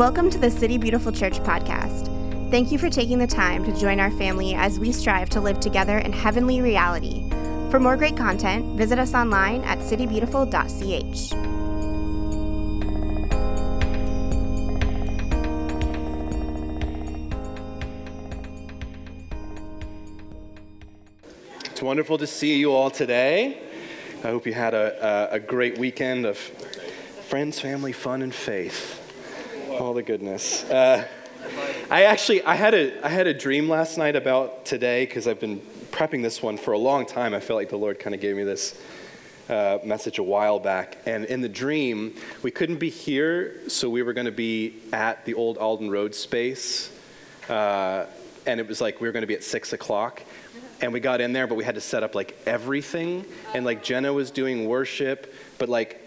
Welcome to the City Beautiful Church podcast. Thank you for taking the time to join our family as we strive to live together in heavenly reality. For more great content, visit us online at citybeautiful.ch. It's wonderful to see you all today. I hope you had a, a, a great weekend of friends, family, fun, and faith. All the goodness. Uh, I actually I had a I had a dream last night about today because I've been prepping this one for a long time. I felt like the Lord kind of gave me this uh, message a while back, and in the dream we couldn't be here, so we were going to be at the old Alden Road space, uh, and it was like we were going to be at six o'clock. And we got in there, but we had to set up like everything. And like Jenna was doing worship, but like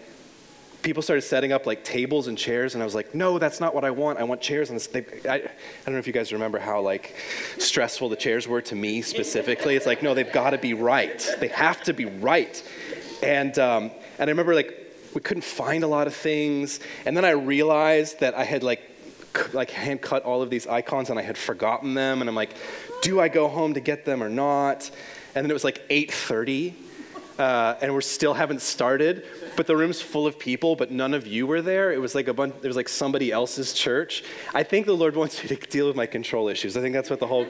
people started setting up like tables and chairs and i was like no that's not what i want. I want chairs. And they, I, I don't know if you guys remember how like stressful the chairs were to me specifically. It's like no they've got to be right. They have to be right. And um, and i remember like we couldn't find a lot of things. And then i realized that i had like like hand cut all of these icons and i had forgotten them. And i'm like do i go home to get them or not? And then it was like 8.30 uh, and we still haven't started but the room's full of people, but none of you were there. It was like a bunch, it was like somebody else's church. I think the Lord wants me to deal with my control issues. I think that's what the whole,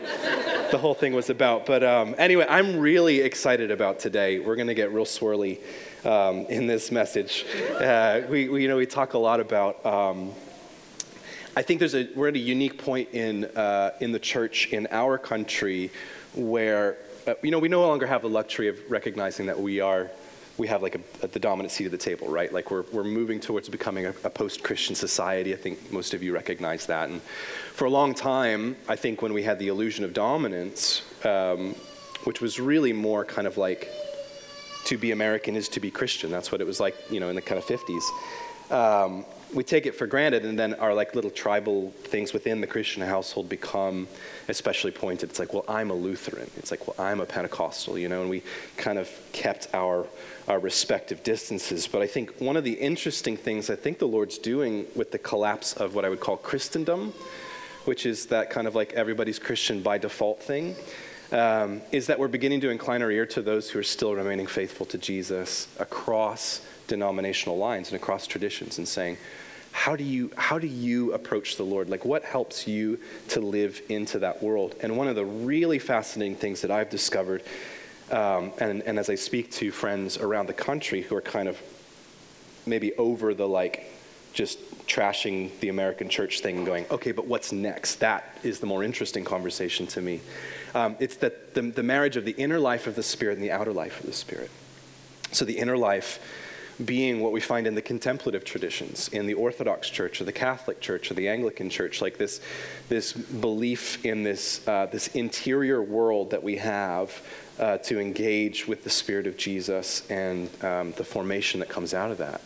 the whole thing was about. But um, anyway, I'm really excited about today. We're going to get real swirly um, in this message. Uh, we, we, you know, we talk a lot about. Um, I think there's a, we're at a unique point in, uh, in the church in our country where, uh, you know, we no longer have the luxury of recognizing that we are we have like a, the dominant seat of the table, right? Like we're, we're moving towards becoming a, a post-Christian society. I think most of you recognize that. And for a long time, I think when we had the illusion of dominance, um, which was really more kind of like to be American is to be Christian. That's what it was like, you know, in the kind of 50s. Um, we take it for granted, and then our like little tribal things within the Christian household become especially pointed. It's like, well, I'm a Lutheran. It's like, well, I'm a Pentecostal, you know, and we kind of kept our our respective distances. But I think one of the interesting things I think the Lord's doing with the collapse of what I would call Christendom, which is that kind of like everybody's Christian by default thing, um, is that we're beginning to incline our ear to those who are still remaining faithful to Jesus across denominational lines and across traditions and saying, how do you how do you approach the lord? Like what helps you to live into that world? And one of the really fascinating things that i've discovered um, and, and as I speak to friends around the country who are kind of maybe over the like just trashing the American church thing and going, okay, but what's next? That is the more interesting conversation to me. Um, it's that the, the marriage of the inner life of the Spirit and the outer life of the Spirit. So the inner life being what we find in the contemplative traditions, in the Orthodox Church or the Catholic Church or the Anglican Church, like this, this belief in this, uh, this interior world that we have uh, to engage with the Spirit of Jesus and um, the formation that comes out of that.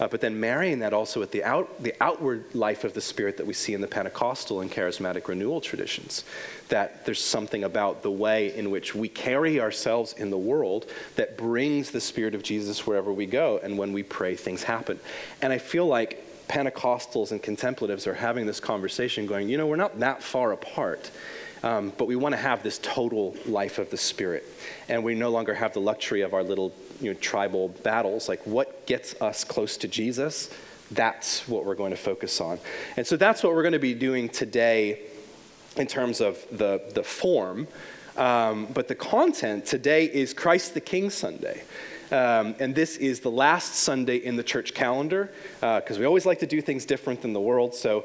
Uh, but then marrying that also with the, out, the outward life of the Spirit that we see in the Pentecostal and charismatic renewal traditions. That there's something about the way in which we carry ourselves in the world that brings the Spirit of Jesus wherever we go. And when we pray, things happen. And I feel like Pentecostals and contemplatives are having this conversation going, you know, we're not that far apart. Um, but we want to have this total life of the Spirit. And we no longer have the luxury of our little you know, tribal battles. Like, what gets us close to Jesus? That's what we're going to focus on. And so that's what we're going to be doing today in terms of the, the form. Um, but the content today is Christ the King Sunday. Um, and this is the last Sunday in the church calendar because uh, we always like to do things different than the world. So,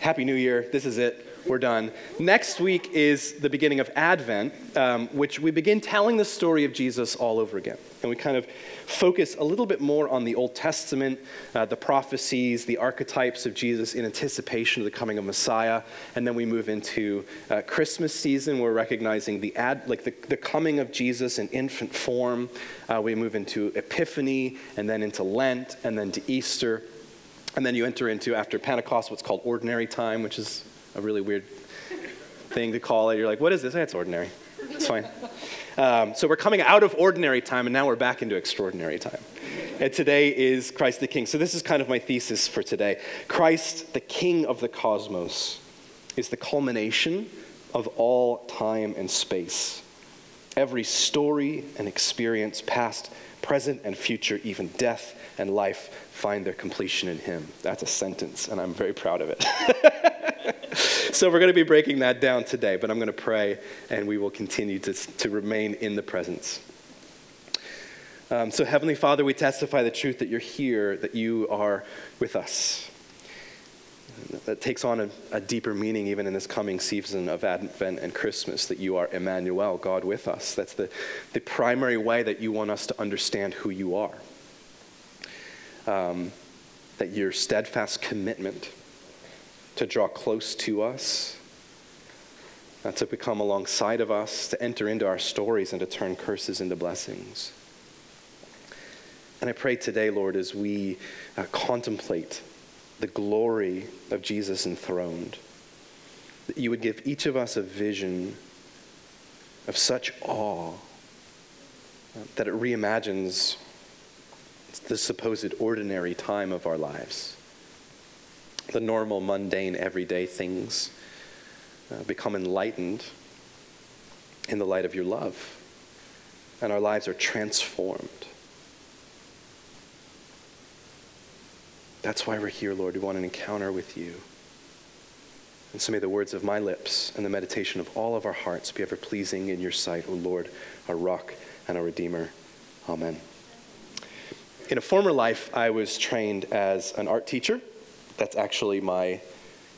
Happy New Year. This is it we're done. Next week is the beginning of Advent, um, which we begin telling the story of Jesus all over again. And we kind of focus a little bit more on the Old Testament, uh, the prophecies, the archetypes of Jesus in anticipation of the coming of Messiah. And then we move into uh, Christmas season. We're recognizing the, ad, like the, the coming of Jesus in infant form. Uh, we move into Epiphany, and then into Lent, and then to Easter. And then you enter into, after Pentecost, what's called ordinary time, which is a really weird thing to call it. You're like, what is this? It's ordinary. It's fine. Um, so we're coming out of ordinary time, and now we're back into extraordinary time. and today is Christ the King. So, this is kind of my thesis for today. Christ, the King of the cosmos, is the culmination of all time and space. Every story and experience, past, present, and future, even death and life, find their completion in Him. That's a sentence, and I'm very proud of it. so, we're going to be breaking that down today, but I'm going to pray and we will continue to, to remain in the presence. Um, so, Heavenly Father, we testify the truth that you're here, that you are with us that takes on a, a, deeper meaning even in this coming season of Advent and Christmas that you are Emmanuel, God with us. That's the, the primary way that you want us to understand who you are. Um, that your steadfast commitment to draw close to us, uh, to become alongside of us, to enter into our stories and to turn curses into blessings. And I pray today, Lord, as we uh, contemplate the glory of Jesus enthroned. That you would give each of us a vision of such awe that it reimagines the supposed ordinary time of our lives. The normal, mundane, everyday things uh, become enlightened in the light of your love, and our lives are transformed. That's why we're here, Lord. We want an encounter with you. And so may the words of my lips and the meditation of all of our hearts be ever pleasing in your sight, O Lord, our rock and our redeemer. Amen. In a former life, I was trained as an art teacher. That's actually my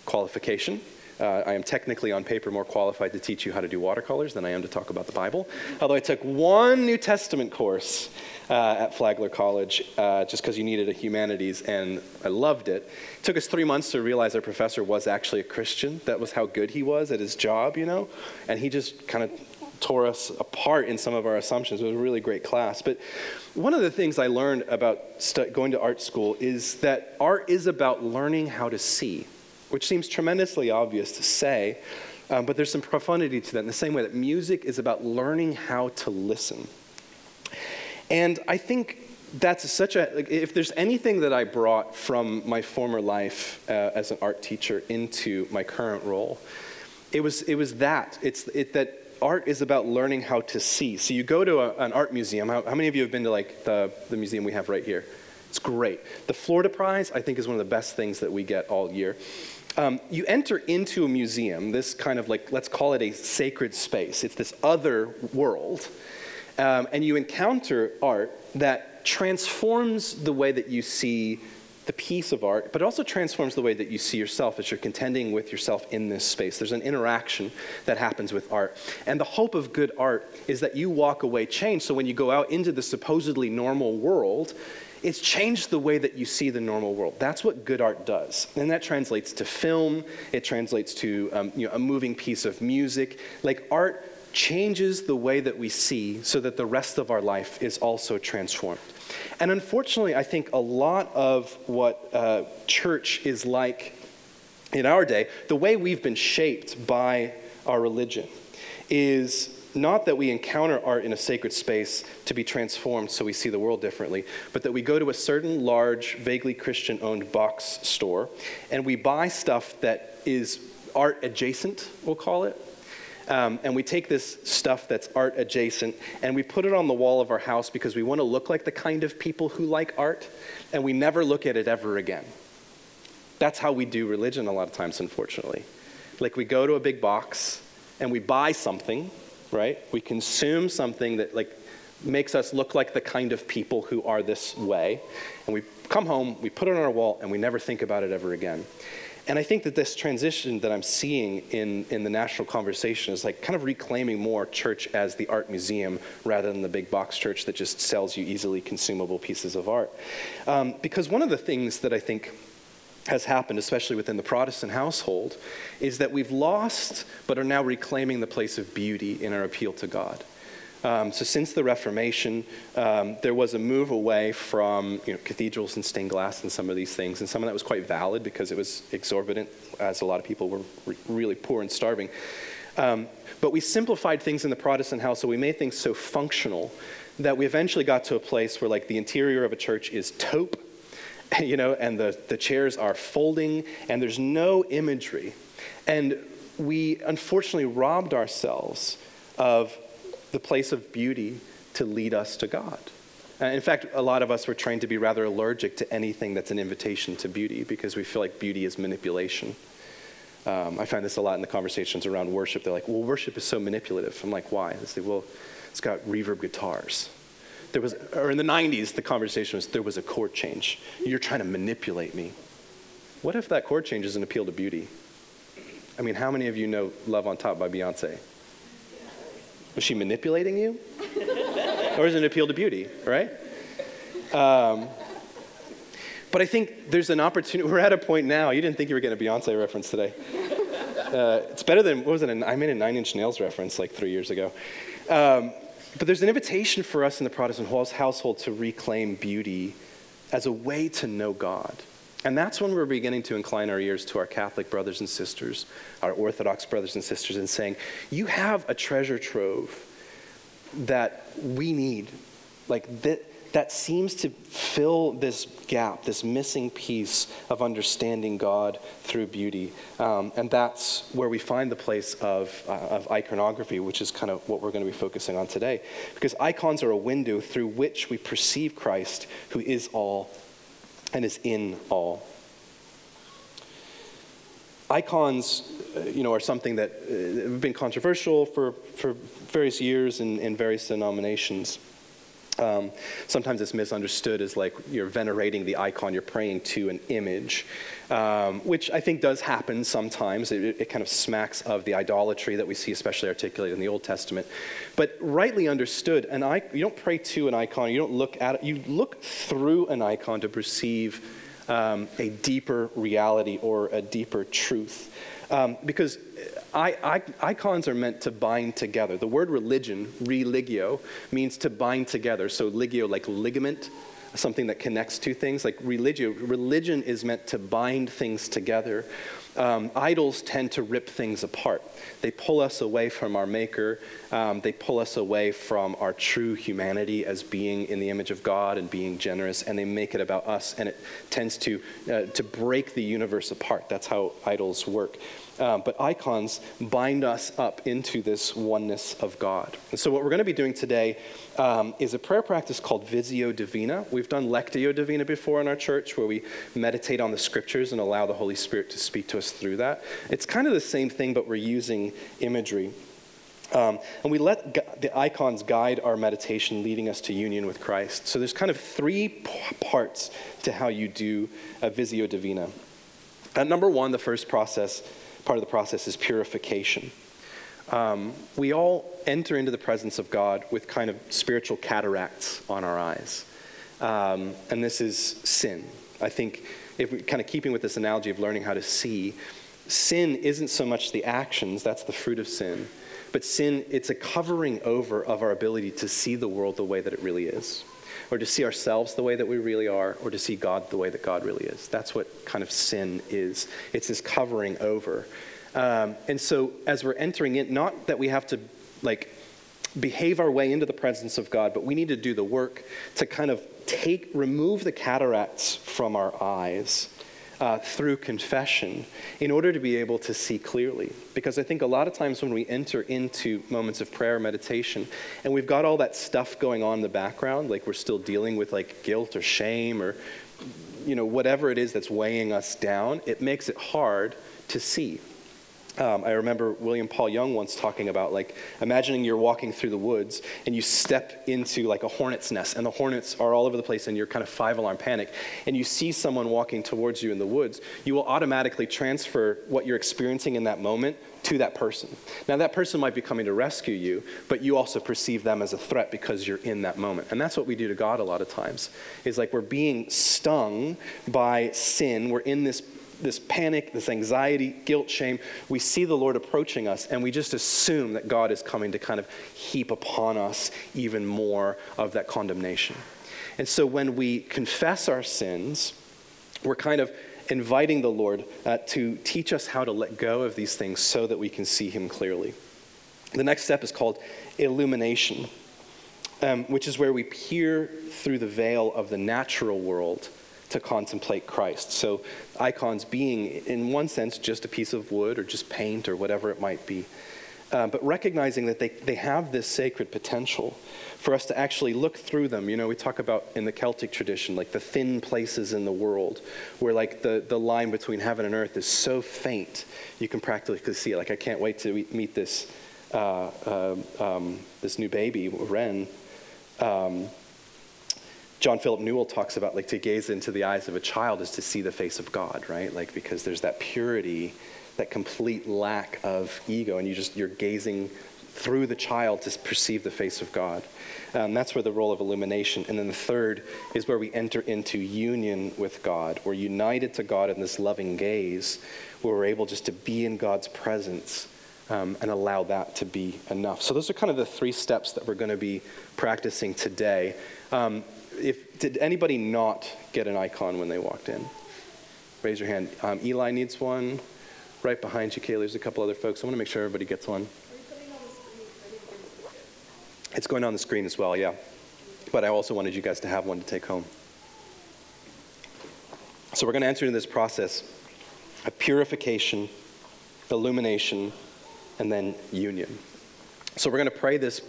qualification. Uh, I am technically on paper more qualified to teach you how to do watercolors than I am to talk about the Bible. Although I took one New Testament course uh, at Flagler College uh, just because you needed a humanities, and I loved it. It took us three months to realize our professor was actually a Christian. That was how good he was at his job, you know? And he just kind of tore us apart in some of our assumptions. It was a really great class. But one of the things I learned about st- going to art school is that art is about learning how to see which seems tremendously obvious to say, um, but there's some profundity to that in the same way that music is about learning how to listen. And I think that's such a, like, if there's anything that I brought from my former life uh, as an art teacher into my current role, it was, it was that. It's it, that art is about learning how to see. So you go to a, an art museum. How, how, many of you have been to like the, the museum we have right here? It's great. The Florida Prize, I think, is one of the best things that we get all year. Um, you enter into a museum, this kind of like, let's call it a sacred space. It's this other world. Um, and you encounter art that transforms the way that you see the piece of art, but it also transforms the way that you see yourself as you're contending with yourself in this space. There's an interaction that happens with art. And the hope of good art is that you walk away changed. So when you go out into the supposedly normal world, it's changed the way that you see the normal world. That's what good art does. And that translates to film, it translates to um, you know, a moving piece of music. Like art changes the way that we see so that the rest of our life is also transformed. And unfortunately, I think a lot of what uh, church is like in our day, the way we've been shaped by our religion, is not that we encounter art in a sacred space to be transformed so we see the world differently, but that we go to a certain large, vaguely Christian owned box store and we buy stuff that is art adjacent, we'll call it. Um, and we take this stuff that's art adjacent and we put it on the wall of our house because we want to look like the kind of people who like art, and we never look at it ever again. That's how we do religion a lot of times, unfortunately. Like we go to a big box and we buy something right? We consume something that like makes us look like the kind of people who are this way. And we come home, we put it on our wall, and we never think about it ever again. And I think that this transition that I'm seeing in, in the national conversation is like kind of reclaiming more church as the art museum rather than the big box church that just sells you easily consumable pieces of art. Um, because one of the things that I think has happened, especially within the Protestant household, is that we've lost but are now reclaiming the place of beauty in our appeal to God. Um, so since the Reformation, um, there was a move away from you know, cathedrals and stained glass and some of these things, and some of that was quite valid because it was exorbitant, as a lot of people were re- really poor and starving. Um, but we simplified things in the Protestant house, so we made things so functional that we eventually got to a place where, like, the interior of a church is taupe, you know, and the, the chairs are folding, and there's no imagery. And we unfortunately robbed ourselves of the place of beauty to lead us to God. Uh, in fact, a lot of us were trained to be rather allergic to anything that's an invitation to beauty because we feel like beauty is manipulation. Um, I find this a lot in the conversations around worship. They're like, well, worship is so manipulative. I'm like, why? They say, well, it's got reverb guitars. There was, or in the 90s, the conversation was, there was a chord change. You're trying to manipulate me. What if that chord change is an appeal to beauty? I mean, how many of you know Love on Top by Beyonce? Was she manipulating you? or is it an appeal to beauty, right? Um, but I think there's an opportunity. We're at a point now. You didn't think you were getting a Beyonce reference today. Uh, it's better than, what was it? I made a Nine Inch Nails reference like three years ago. Um, but there's an invitation for us in the Protestant household to reclaim beauty as a way to know God. And that's when we're beginning to incline our ears to our Catholic brothers and sisters, our Orthodox brothers and sisters, and saying, You have a treasure trove that we need. Like that, that seems to fill this gap, this missing piece of understanding God through beauty. Um, and that's where we find the place of, uh, of iconography, which is kind of what we're going to be focusing on today. Because icons are a window through which we perceive Christ, who is all and is in all. Icons, uh, you know, are something that uh, have been controversial for, for various years in, in various denominations. Um, sometimes it's misunderstood as like you're venerating the icon, you're praying to an image, um, which I think does happen sometimes. It, it, kind of smacks of the idolatry that we see, especially articulated in the Old Testament. But rightly understood, an icon, you don't pray to an icon, you don't look at it, you look through an icon to perceive um, a deeper reality or a deeper truth. Um, because I, I, icons are meant to bind together. The word religion, religio, means to bind together. So ligio, like ligament, something that connects two things. Like religio, religion is meant to bind things together. Um, idols tend to rip things apart. They pull us away from our Maker. Um, they pull us away from our true humanity as being in the image of God and being generous, and they make it about us, and it tends to, uh, to break the universe apart. That's how idols work. Um, but icons bind us up into this oneness of God. And so, what we're going to be doing today um, is a prayer practice called Visio Divina. We've done Lectio Divina before in our church, where we meditate on the scriptures and allow the Holy Spirit to speak to us through that. It's kind of the same thing, but we're using imagery. Um, and we let gu- the icons guide our meditation, leading us to union with Christ. So there's kind of three p- parts to how you do a Visio Divina. At number one, the first process part of the process is purification. Um, we all enter into the presence of God with kind of spiritual cataracts on our eyes. Um, and this is sin. I think, if we kind of keeping with this analogy of learning how to see, sin isn't so much the actions, that's the fruit of sin, but sin, it's a covering over of our ability to see the world the way that it really is or to see ourselves the way that we really are, or to see God the way that God really is. That's what kind of sin is. It's this covering over. Um, and so, as we're entering in, not that we have to like behave our way into the presence of God, but we need to do the work to kind of take, remove the cataracts from our eyes uh, through confession in order to be able to see clearly. Because I think a lot of times when we enter into moments of prayer, meditation, and we've got all that stuff going on in the background, like we're still dealing with like guilt or shame or you know whatever it is that's weighing us down, it makes it hard to see. Um, I remember William Paul Young once talking about like imagining you're walking through the woods and you step into like a hornet's nest and the hornets are all over the place and you're kind of five alarm panic and you see someone walking towards you in the woods, you will automatically transfer what you're experiencing in that moment to that person. Now that person might be coming to rescue you, but you also perceive them as a threat because you're in that moment. And that's what we do to God a lot of times. Is like we're being stung by sin. We're in this this panic, this anxiety, guilt, shame, we see the Lord approaching us and we just assume that God is coming to kind of heap upon us even more of that condemnation. And so when we confess our sins, we're kind of inviting the Lord uh, to teach us how to let go of these things so that we can see Him clearly. The next step is called illumination, um, which is where we peer through the veil of the natural world to contemplate Christ. So, icons being, in one sense, just a piece of wood or just paint or whatever it might be. Uh, but recognizing that they, they have this sacred potential for us to actually look through them. You know, we talk about in the Celtic tradition, like the thin places in the world, where like the, the line between heaven and earth is so faint, you can practically see it. Like, I can't wait to meet this, uh, uh, um, this new baby, Ren. Um, John Philip Newell talks about like to gaze into the eyes of a child is to see the face of God, right? Like because there's that purity, that complete lack of ego, and you just you're gazing through the child to perceive the face of God. Um, that's where the role of illumination. And then the third is where we enter into union with God. We're united to God in this loving gaze, where we're able just to be in God's presence um, and allow that to be enough. So those are kind of the three steps that we're going to be practicing today. Um, if, did anybody not get an icon when they walked in? Raise your hand. Um, Eli needs one. Right behind you, Kaylee, there's a couple other folks. I want to make sure everybody gets one. It's going on the screen as well, yeah. But I also wanted you guys to have one to take home. So we're going to enter into this process of purification, illumination, and then union. So we're going to pray this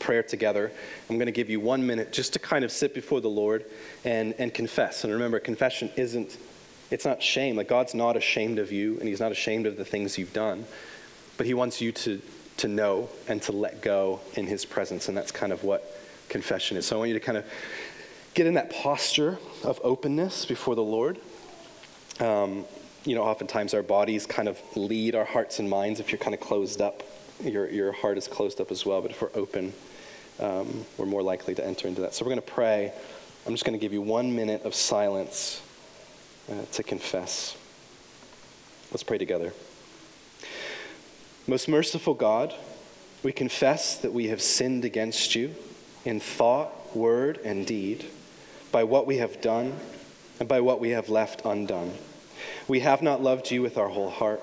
prayer together. I'm going to give you one minute just to kind of sit before the Lord and, and confess. And remember, confession isn't, it's not shame. Like God's not ashamed of you and He's not ashamed of the things you've done. But He wants you to, to know and to let go in His presence. And that's kind of what confession is. So I want you to kind of get in that posture of openness before the Lord. Um, you know, oftentimes our bodies kind of lead our hearts and minds if you're kind of closed up. Your, your heart is closed up as well, but if we're open, um, we're more likely to enter into that. So we're going to pray. I'm just going to give you one minute of silence uh, to confess. Let's pray together. Most merciful God, we confess that we have sinned against you in thought, word, and deed, by what we have done and by what we have left undone. We have not loved you with our whole heart.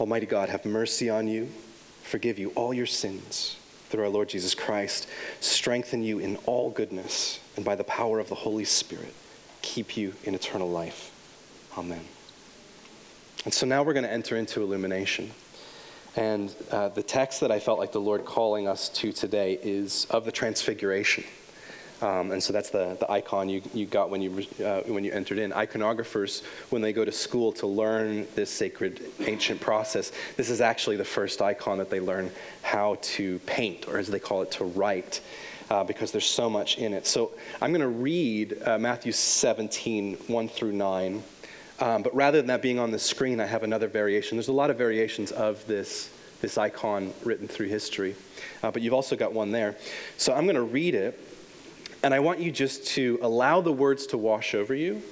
Almighty God, have mercy on you, forgive you all your sins through our Lord Jesus Christ, strengthen you in all goodness, and by the power of the Holy Spirit, keep you in eternal life. Amen. And so now we're going to enter into illumination. And uh, the text that I felt like the Lord calling us to today is of the Transfiguration. Um, and so that's the, the icon you, you got when you, uh, when you entered in. Iconographers, when they go to school to learn this sacred ancient process, this is actually the first icon that they learn how to paint, or as they call it, to write. Uh, because there's so much in it. So I'm going to read uh, Matthew 17, 1 through 9. Um, but rather than that being on the screen, I have another variation. There's a lot of variations of this, this icon written through history. Uh, but you've also got one there. So I'm going to read it and I want you just to allow the words to wash over you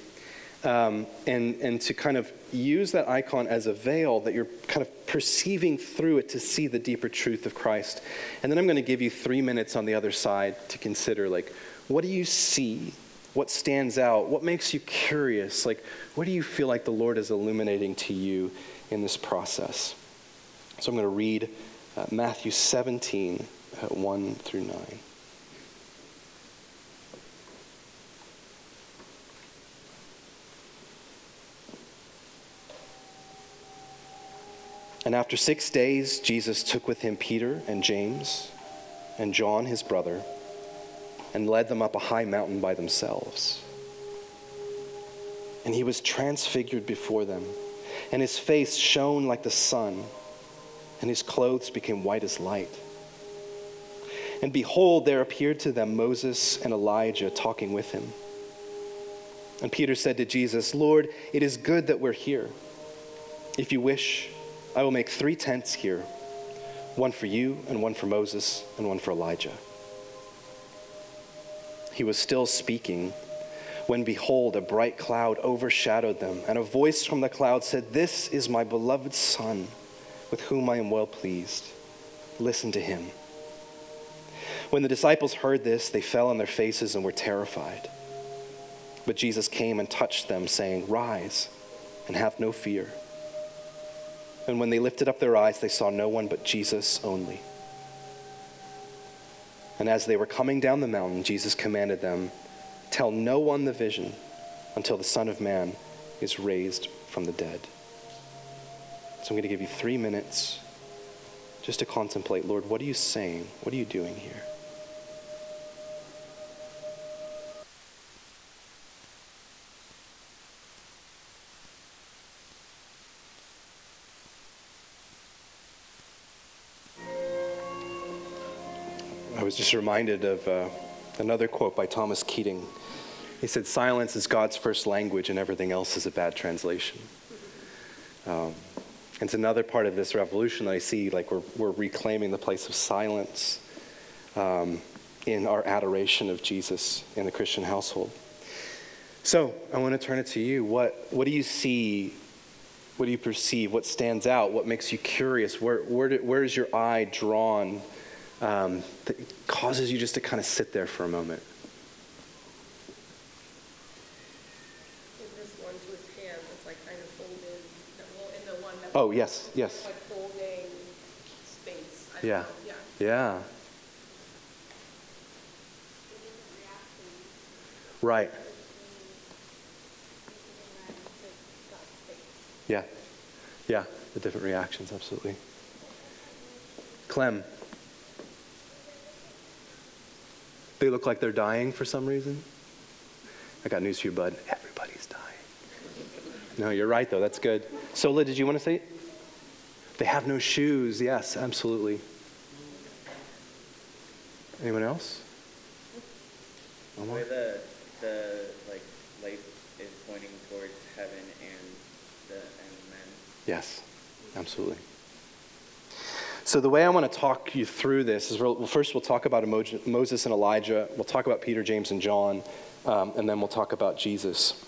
um, and, and to kind of use that icon as a veil that you're kind of perceiving through it to see the deeper truth of Christ. And then I'm going to give you three minutes on the other side to consider like, what do you see? What stands out? What makes you curious? Like, what do you feel like the Lord is illuminating to you in this process? So I'm going to read uh, Matthew 17, uh, 1 through 9. And after six days, Jesus took with him Peter and James and John, his brother, and led them up a high mountain by themselves. And he was transfigured before them, and his face shone like the sun, and his clothes became white as light. And behold, there appeared to them Moses and Elijah talking with him. And Peter said to Jesus, Lord, it is good that we're here. If you wish, I will make three tents here one for you, and one for Moses, and one for Elijah. He was still speaking when behold, a bright cloud overshadowed them, and a voice from the cloud said, This is my beloved Son, with whom I am well pleased. Listen to him. When the disciples heard this, they fell on their faces and were terrified. But Jesus came and touched them, saying, Rise and have no fear. And when they lifted up their eyes, they saw no one but Jesus only. And as they were coming down the mountain, Jesus commanded them, Tell no one the vision until the Son of Man is raised from the dead. So I'm going to give you three minutes just to contemplate Lord, what are you saying? What are you doing here? Was just reminded of uh, another quote by Thomas Keating. He said, Silence is God's first language, and everything else is a bad translation. Um, it's another part of this revolution that I see, like we're, we're reclaiming the place of silence um, in our adoration of Jesus in the Christian household. So I want to turn it to you. What, what do you see? What do you perceive? What stands out? What makes you curious? Where, where, do, where is your eye drawn um, that causes you just to kind of sit there for a moment? This one to his hand like kind of well, in the one that. Oh, yes, yes. Like holding space. I Yeah. know, Yeah. Yeah. Right. Yeah. Yeah. The different reactions, absolutely. Clem. They look like they're dying for some reason. I got news for you, bud. Everybody's dying. No, you're right, though. That's good. Sola, did you want to say it? They have no shoes. Yes, absolutely. Anyone else? The Omar? the, the like light is pointing towards heaven and the and men. Yes, absolutely. So the way I want to talk you through this is, first we'll talk about Moses and Elijah. We'll talk about Peter, James, and John, um, and then we'll talk about Jesus.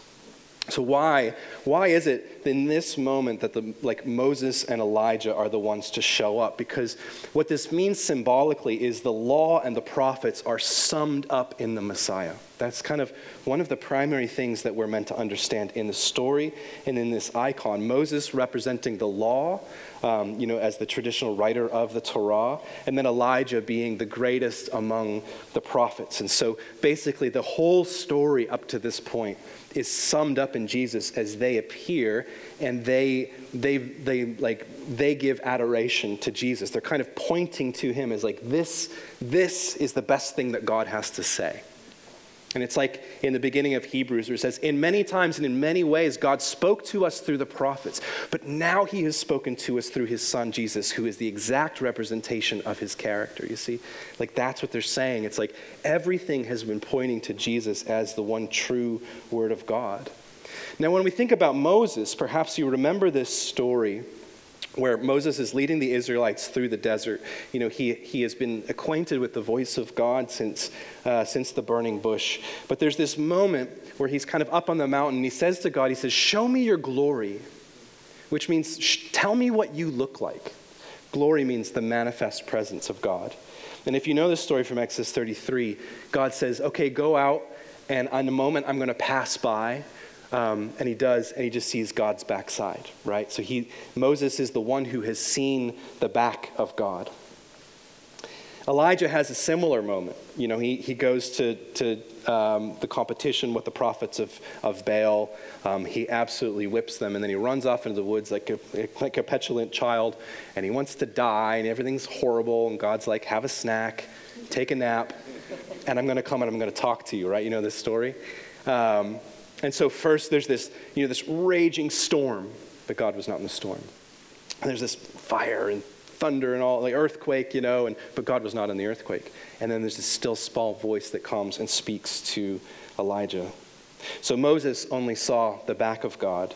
So why why is it in this moment that the like Moses and Elijah are the ones to show up? Because what this means symbolically is the law and the prophets are summed up in the Messiah. That's kind of one of the primary things that we're meant to understand in the story and in this icon. Moses representing the law, um, you know, as the traditional writer of the Torah, and then Elijah being the greatest among the prophets. And so basically the whole story up to this point is summed up in Jesus as they appear and they they they like they give adoration to Jesus. They're kind of pointing to him as like this this is the best thing that God has to say. And it's like in the beginning of Hebrews where it says, In many times and in many ways, God spoke to us through the prophets, but now he has spoken to us through his son Jesus, who is the exact representation of his character. You see? Like that's what they're saying. It's like everything has been pointing to Jesus as the one true word of God. Now, when we think about Moses, perhaps you remember this story where Moses is leading the Israelites through the desert. You know, he, he has been acquainted with the voice of God since, uh, since the burning bush. But there's this moment where he's kind of up on the mountain and he says to God, he says, Show me your glory, which means, Tell me what you look like. Glory means the manifest presence of God. And if you know the story from Exodus 33, God says, Okay, go out, and in a moment I'm going to pass by. Um, and he does, and he just sees God's backside, right? So he, Moses is the one who has seen the back of God. Elijah has a similar moment. You know, he, he goes to, to um, the competition with the prophets of, of Baal. Um, he absolutely whips them, and then he runs off into the woods like a, like a petulant child, and he wants to die, and everything's horrible, and God's like, have a snack, take a nap, and I'm going to come and I'm going to talk to you, right? You know this story? Um, and so first there's this, you know, this raging storm, but God was not in the storm. And there's this fire and thunder and all, like earthquake, you know, and but God was not in the earthquake. And then there's this still small voice that comes and speaks to Elijah. So Moses only saw the back of God.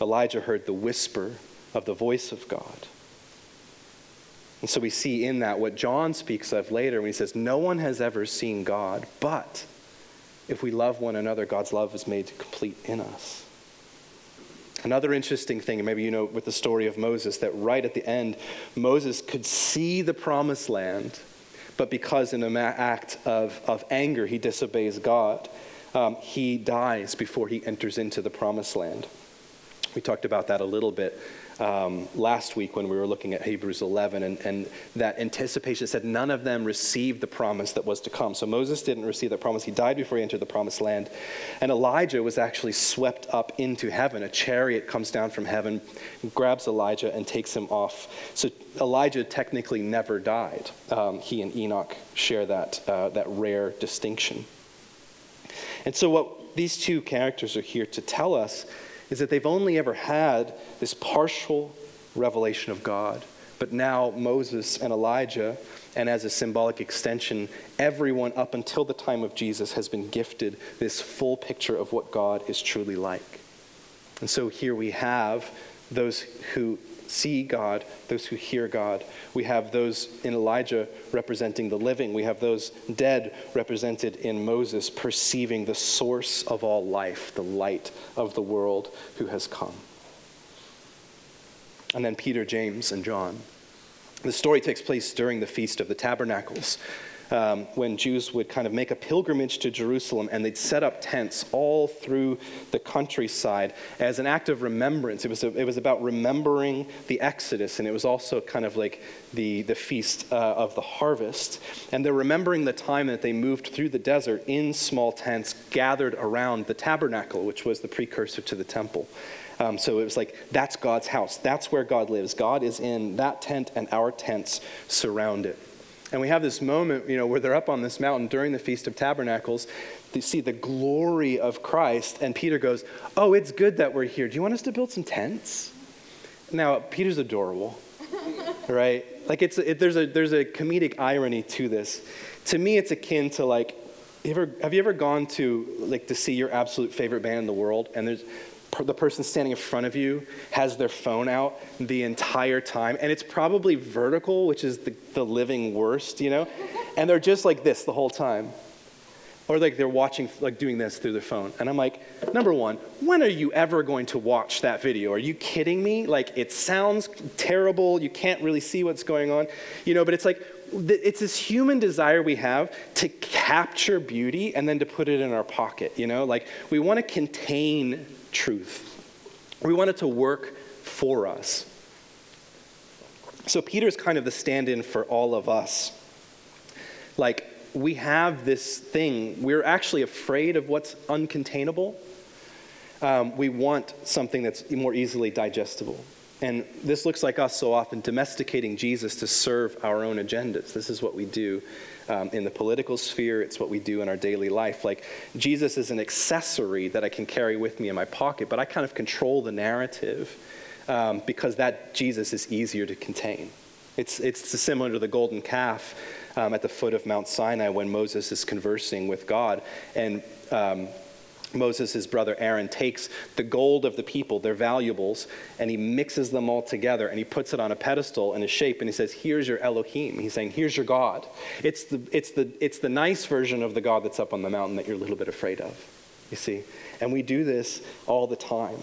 Elijah heard the whisper of the voice of God. And so we see in that what John speaks of later when he says, No one has ever seen God, but if we love one another, God's love is made complete in us. Another interesting thing, and maybe you know with the story of Moses, that right at the end, Moses could see the promised land, but because in an act of, of anger he disobeys God, um, he dies before he enters into the promised land. We talked about that a little bit um, last week when we were looking at Hebrews 11, and, and that anticipation said none of them received the promise that was to come. So Moses didn't receive that promise. He died before he entered the promised land. And Elijah was actually swept up into heaven. A chariot comes down from heaven, grabs Elijah, and takes him off. So Elijah technically never died. Um, he and Enoch share that, uh, that rare distinction. And so, what these two characters are here to tell us is that they've only ever had this partial revelation of God. But now Moses and Elijah, and as a symbolic extension, everyone up until the time of Jesus has been gifted this full picture of what God is truly like. And so here we have those who see God, those who hear God. We have those in Elijah representing the living. We have those dead represented in Moses perceiving the source of all life, the light of the world who has come. And then Peter, James, and John. The story takes place during the Feast of the Tabernacles um, when Jews would kind of make a pilgrimage to Jerusalem and they'd set up tents all through the countryside as an act of remembrance. It was, a, it was about remembering the Exodus, and it was also kind of like the, the feast uh, of the harvest. And they're remembering the time that they moved through the desert in small tents gathered around the tabernacle, which was the precursor to the temple. Um, so it was like, that's God's house. That's where God lives. God is in that tent, and our tents surround it. And we have this moment, you know, where they're up on this mountain during the Feast of Tabernacles. They see the glory of Christ, and Peter goes, Oh, it's good that we're here. Do you want us to build some tents? Now, Peter's adorable, right? Like, it's, it, there's, a, there's a comedic irony to this. To me, it's akin to like, ever, have you ever gone to, like, to see your absolute favorite band in the world, and there's the person standing in front of you has their phone out the entire time, and it's probably vertical, which is the, the living worst, you know? And they're just like this the whole time. Or like they're watching, like doing this through their phone. And I'm like, number one, when are you ever going to watch that video? Are you kidding me? Like, it sounds terrible. You can't really see what's going on. You know, but it's like, it's this human desire we have to capture beauty and then to put it in our pocket, you know? Like, we want to contain truth. We want it to work for us. So Peter's kind of the stand in for all of us. Like, we have this thing, we're actually afraid of what's uncontainable. Um, we want something that's more easily digestible. And this looks like us so often domesticating Jesus to serve our own agendas. This is what we do um, in the political sphere, it's what we do in our daily life. Like, Jesus is an accessory that I can carry with me in my pocket, but I kind of control the narrative um, because that Jesus is easier to contain. It's, it's similar to the golden calf um, at the foot of Mount Sinai when Moses is conversing with God. And um, Moses, his brother Aaron, takes the gold of the people, their valuables, and he mixes them all together and he puts it on a pedestal in a shape and he says, Here's your Elohim. He's saying, Here's your God. It's the, it's, the, it's the nice version of the God that's up on the mountain that you're a little bit afraid of, you see. And we do this all the time.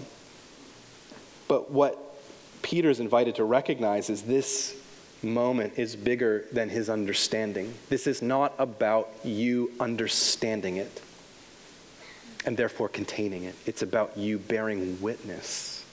But what Peter's invited to recognize is this moment is bigger than his understanding. This is not about you understanding it and therefore containing it. It's about you bearing witness,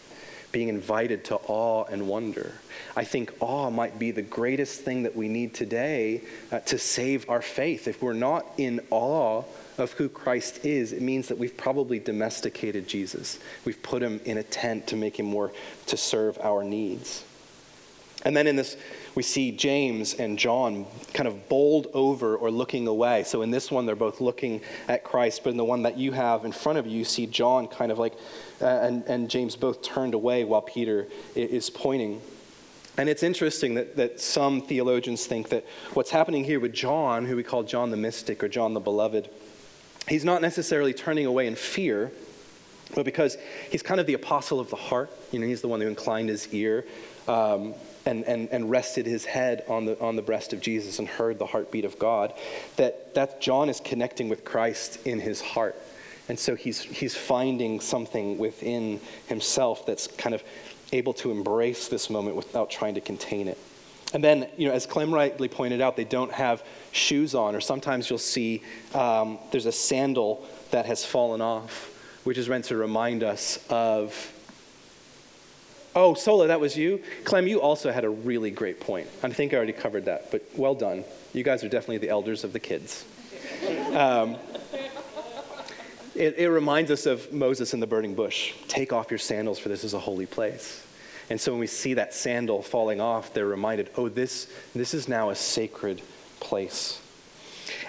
being invited to awe and wonder. I think awe might be the greatest thing that we need today uh, to save our faith. If we're not in awe of who Christ is, it means that we've probably domesticated Jesus. We've put him in a tent to make him more to serve our needs. And then in this we see James and John kind of bowled over or looking away. So in this one, they're both looking at Christ, but in the one that you have in front of you, you see John kind of like, uh, and, and James both turned away while Peter is pointing. And it's interesting that, that some theologians think that what's happening here with John, who we call John the Mystic or John the Beloved, he's not necessarily turning away in fear but because he's kind of the apostle of the heart. You know, he's the one who inclined his ear um, and, and, and rested his head on the, on the breast of Jesus and heard the heartbeat of God. That, that John is connecting with Christ in his heart. And so he's, he's finding something within himself that's kind of able to embrace this moment without trying to contain it. And then, you know, as Clem rightly pointed out, they don't have shoes on, or sometimes you'll see um, there's a sandal that has fallen off, which is meant to remind us of. Oh, Sola, that was you? Clem, you also had a really great point. I think I already covered that, but well done. You guys are definitely the elders of the kids. Um, it, it reminds us of Moses in the burning bush. Take off your sandals, for this is a holy place. And so when we see that sandal falling off, they're reminded, oh, this, this is now a sacred place.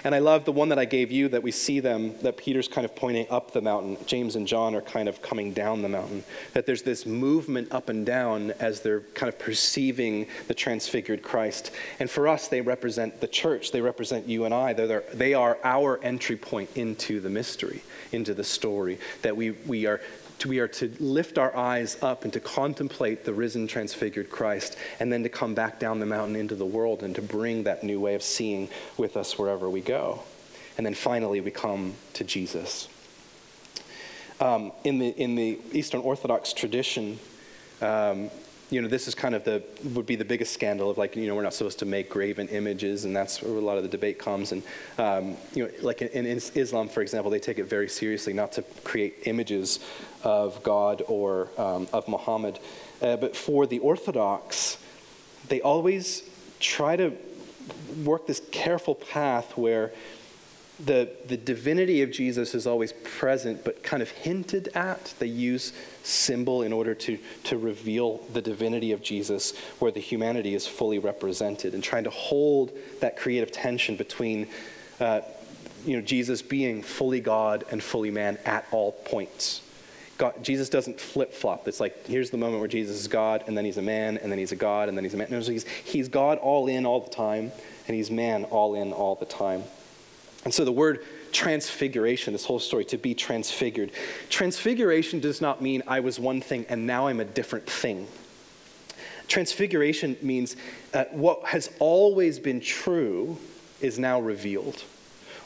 And I love the one that I gave you that we see them, that Peter's kind of pointing up the mountain. James and John are kind of coming down the mountain. That there's this movement up and down as they're kind of perceiving the transfigured Christ. And for us, they represent the church. They represent you and I. They're, they are our entry point into the mystery, into the story. That we, we are we are to lift our eyes up and to contemplate the risen, transfigured Christ, and then to come back down the mountain into the world and to bring that new way of seeing with us wherever we go. And then finally, we come to Jesus. Um, in, the, in the Eastern Orthodox tradition, um, you know, this is kind of the, would be the biggest scandal of like, you know, we're not supposed to make graven images, and that's where a lot of the debate comes. And, um, you know, like in, in, Islam, for example, they take it very seriously not to create images of God or um, of Muhammad. Uh, but for the Orthodox, they always try to work this careful path where the, the divinity of Jesus is always present, but kind of hinted at. They use symbol in order to, to reveal the divinity of Jesus, where the humanity is fully represented, and trying to hold that creative tension between uh, you know, Jesus being fully God and fully man at all points. God, Jesus doesn't flip flop. It's like, here's the moment where Jesus is God, and then he's a man, and then he's a God, and then he's a man. No, he's, he's God all in all the time, and he's man all in all the time. And so the word transfiguration, this whole story, to be transfigured, transfiguration does not mean I was one thing and now I'm a different thing. Transfiguration means uh, what has always been true is now revealed.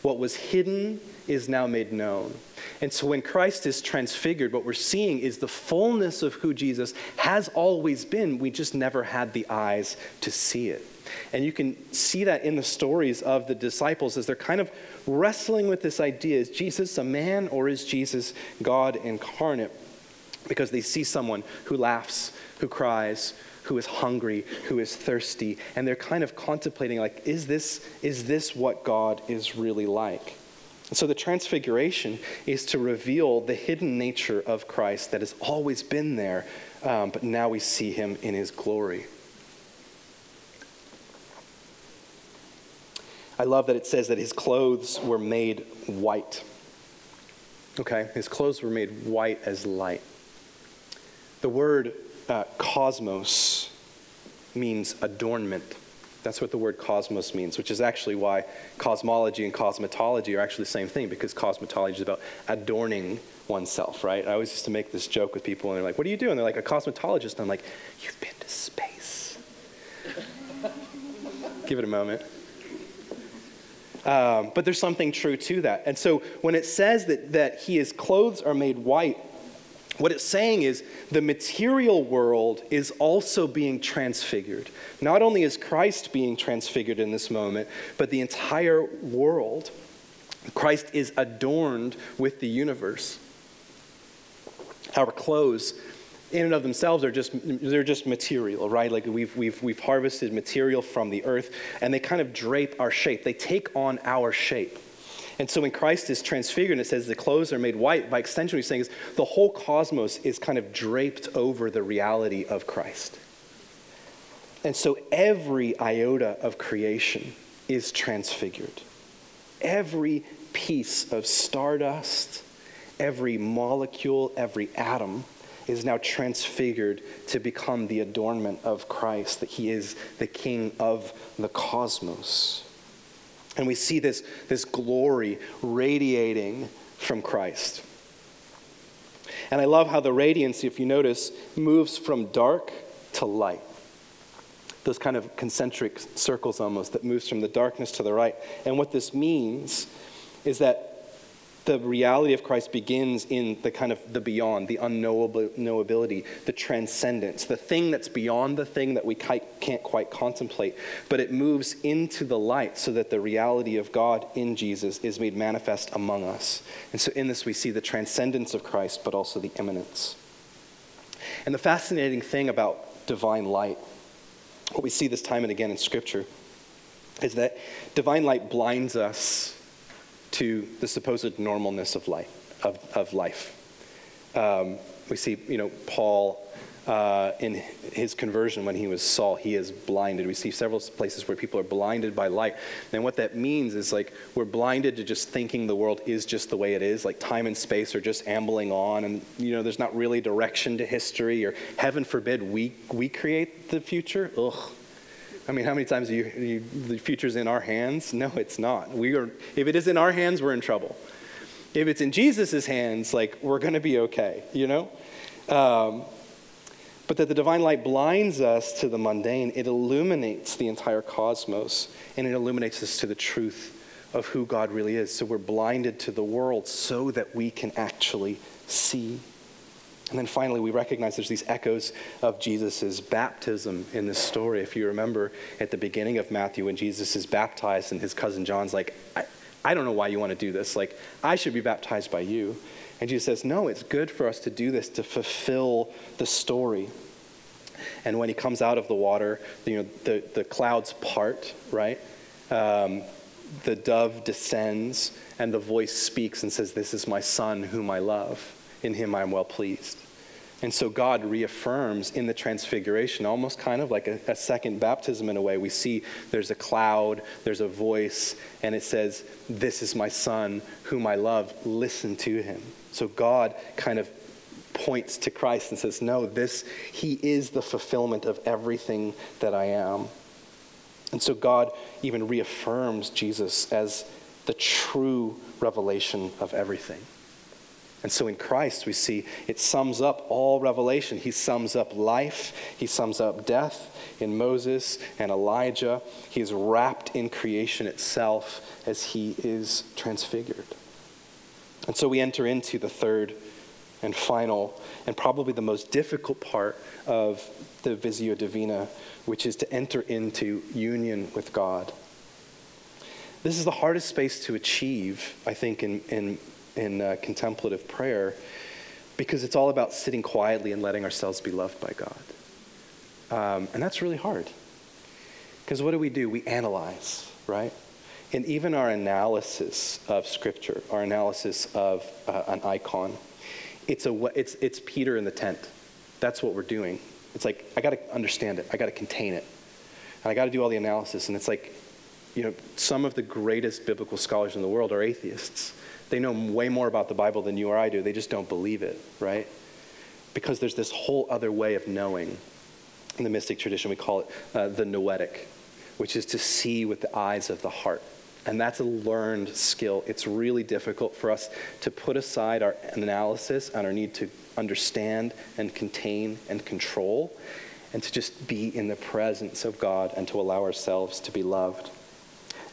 What was hidden is now made known. And so when Christ is transfigured, what we're seeing is the fullness of who Jesus has always been. We just never had the eyes to see it. And you can see that in the stories of the disciples as they're kind of wrestling with this idea is Jesus a man or is Jesus God incarnate? Because they see someone who laughs, who cries, who is hungry, who is thirsty, and they're kind of contemplating like is this is this what God is really like? so the transfiguration is to reveal the hidden nature of Christ that has always been there, um, but now we see him in his glory. I love that it says that his clothes were made white. Okay, his clothes were made white as light. The word uh, cosmos means adornment. That's what the word cosmos means, which is actually why cosmology and cosmetology are actually the same thing, because cosmetology is about adorning oneself, right? I always used to make this joke with people, and they're like, What do you do? And they're like, A cosmetologist. And I'm like, You've been to space. Give it a moment. Um, but there's something true to that. And so when it says that, that he, his clothes are made white, what it's saying is the material world is also being transfigured. Not only is Christ being transfigured in this moment, but the entire world. Christ is adorned with the universe. Our clothes in and of themselves are just they're just material right? Like we've, we've, we've harvested material from the earth and they kind of drape our shape. They take on our shape. And so when christ is transfigured it says the clothes are made white by extension he's saying is the whole cosmos is kind of draped over the reality of christ. And so every iota of creation is transfigured. Every piece of stardust every molecule every atom is now transfigured to become the adornment of Christ, that he is the king of the cosmos. And we see this, this glory radiating from Christ. And I love how the radiance, if you notice, moves from dark to light. Those kind of concentric circles almost that moves from the darkness to the right. And what this means is that the reality of Christ begins in the kind of the beyond, the unknowability, the transcendence, the thing that's beyond the thing that we can't quite contemplate. But it moves into the light so that the reality of God in Jesus is made manifest among us. And so in this, we see the transcendence of Christ, but also the immanence. And the fascinating thing about divine light, what we see this time and again in Scripture, is that divine light blinds us to the supposed normalness of life. Of, of life. Um, we see, you know, Paul uh, in his conversion when he was Saul, he is blinded. We see several places where people are blinded by light. And what that means is like we're blinded to just thinking the world is just the way it is, like time and space are just ambling on, and you know, there's not really direction to history, or heaven forbid we we create the future. Ugh, I mean, how many times you, you, the future's in our hands? No, it's not. We are, if it is in our hands, we're in trouble. If it's in Jesus' hands, like, we're going to be okay, you know? Um, but that the divine light blinds us to the mundane, it illuminates the entire cosmos, and it illuminates us to the truth of who God really is. So we're blinded to the world so that we can actually see. And then finally, we recognize there's these echoes of Jesus' baptism in this story. If you remember at the beginning of Matthew, when Jesus is baptized, and his cousin John's like, I, I don't know why you want to do this. Like, I should be baptized by you. And Jesus says, No, it's good for us to do this to fulfill the story. And when he comes out of the water, you know, the, the clouds part, right? Um, the dove descends, and the voice speaks and says, This is my son whom I love in him I am well pleased. And so God reaffirms in the transfiguration, almost kind of like a, a, second baptism in a way. We see there's a cloud, there's a voice, and it says, This is my son whom I love, listen to him. So God kind of points to Christ and says, No, this, he is the fulfillment of everything that I am. And so God even reaffirms Jesus as the true revelation of everything. And so in Christ, we see it sums up all revelation. He sums up life, he sums up death in Moses and Elijah. He is wrapped in creation itself as he is transfigured. And so we enter into the third and final, and probably the most difficult part of the Visio Divina, which is to enter into union with God. This is the hardest space to achieve, I think, in, in in uh, contemplative prayer because it's all about sitting quietly and letting ourselves be loved by God. Um, and that's really hard. Because what do we do? We analyze, right? And even our analysis of Scripture, our analysis of uh, an icon, it's, a, it's, it's Peter in the tent. That's what we're doing. It's like, I got to understand it, I got to contain it, and I got to do all the analysis. And it's like, you know, some of the greatest biblical scholars in the world are atheists. They know way more about the Bible than you or I do. They just don't believe it, right? Because there's this whole other way of knowing. In the mystic tradition, we call it uh, the noetic, which is to see with the eyes of the heart. And that's a learned skill. It's really difficult for us to put aside our analysis and our need to understand and contain and control and to just be in the presence of God and to allow ourselves to be loved.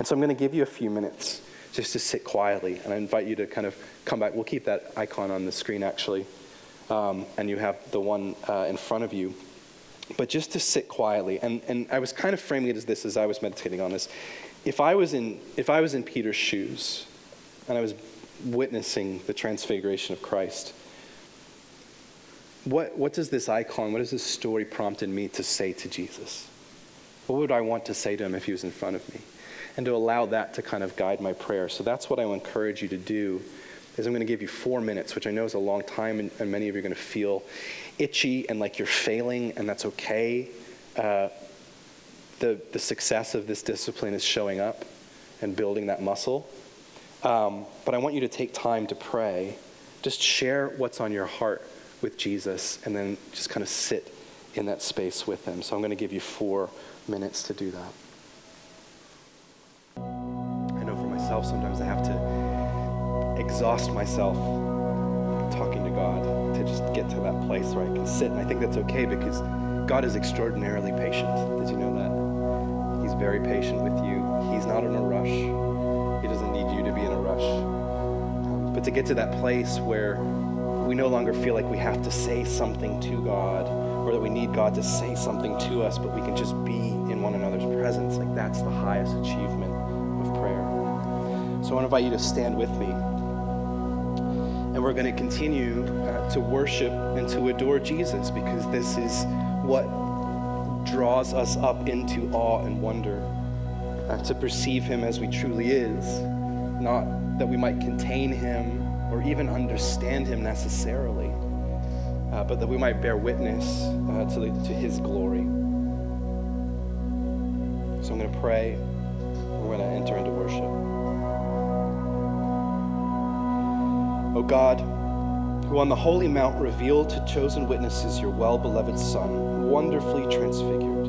And so I'm going to give you a few minutes just to sit quietly. And I invite you to kind of come back. We'll keep that icon on the screen, actually. Um, and you have the one uh, in front of you. But just to sit quietly. And, and I was kind of framing it as this as I was meditating on this. If I was in, if I was in Peter's shoes and I was witnessing the transfiguration of Christ, what, what does this icon, what does this story prompt in me to say to Jesus? What would I want to say to him if he was in front of me? And to allow that to kind of guide my prayer. So that's what I will encourage you to do is I'm going to give you four minutes, which I know is a long time, and, and many of you are going to feel itchy and like you're failing, and that's okay. Uh, the, the success of this discipline is showing up and building that muscle. Um, but I want you to take time to pray. Just share what's on your heart with Jesus, and then just kind of sit in that space with him. So I'm going to give you four minutes to do that. Myself, sometimes I have to exhaust myself talking to God to just get to that place where I can sit. And I think that's okay because God is extraordinarily patient. Did you know that? He's very patient with you. He's not in a rush. He doesn't need you to be in a rush. Um, but to get to that place where we no longer feel like we have to say something to God or that we need God to say something to us, but we can just be in one another's presence, like that's the highest achievement. So I want to invite you to stand with me. And we're going to continue uh, to worship and to adore Jesus because this is what draws us up into awe and wonder, uh, to perceive him as we truly is, not that we might contain him or even understand him necessarily, uh, but that we might bear witness uh, to, the, to his glory. So I'm going to pray. God, who on the holy mount revealed to chosen witnesses your well beloved Son, wonderfully transfigured,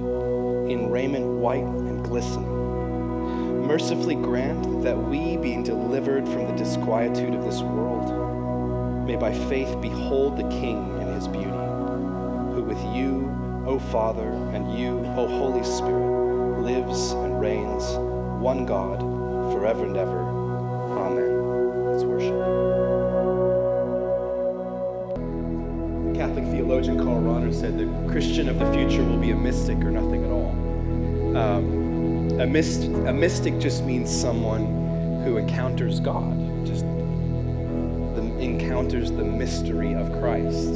in raiment white and glistening, mercifully grant that we, being delivered from the disquietude of this world, may by faith behold the King in his beauty, who with you, O Father, and you, O Holy Spirit, lives and reigns, one God, forever and ever. Theologian Rahner said the Christian of the future will be a mystic or nothing at all. Um, a, myst- a mystic just means someone who encounters God, just the, encounters the mystery of Christ.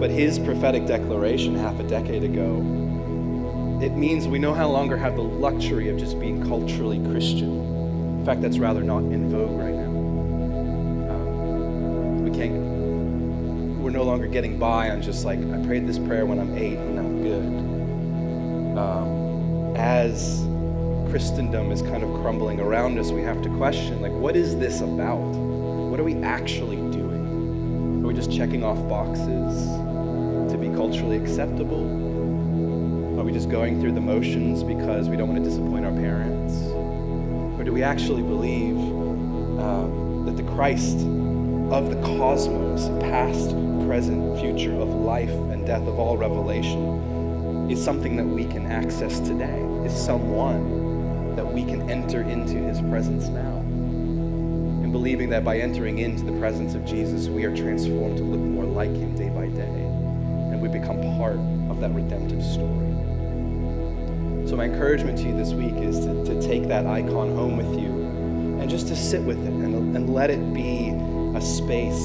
But his prophetic declaration half a decade ago, it means we no longer have the luxury of just being culturally Christian. In fact, that's rather not in vogue getting by on just like, I prayed this prayer when I'm eight and I'm good. Um, as Christendom is kind of crumbling around us, we have to question, like, what is this about? What are we actually doing? Are we just checking off boxes to be culturally acceptable? Are we just going through the motions because we don't want to disappoint our parents? Or do we actually believe um, that the Christ of the cosmos, past, present, future, of life and death, of all revelation, is something that we can access today, is someone that we can enter into his presence now? And believing that by entering into the presence of Jesus, we are transformed to look more like him day by day, and we become part of that redemptive story. So, my encouragement to you this week is to, to take that icon home with you and just to sit with it and, and let it be space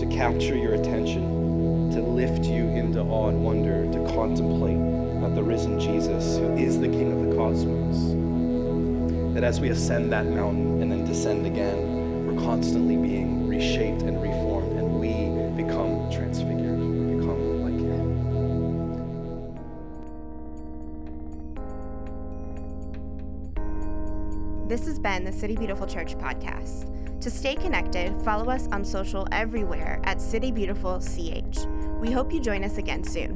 to capture your attention, to lift you into awe and wonder, to contemplate the risen Jesus who is the King of the cosmos. That as we ascend that mountain and then descend again, we're constantly being reshaped and reformed, and we become transfigured, we become like Him. This has been the City Beautiful Church podcast. To stay connected, follow us on social everywhere at City Beautiful CH. We hope you join us again soon.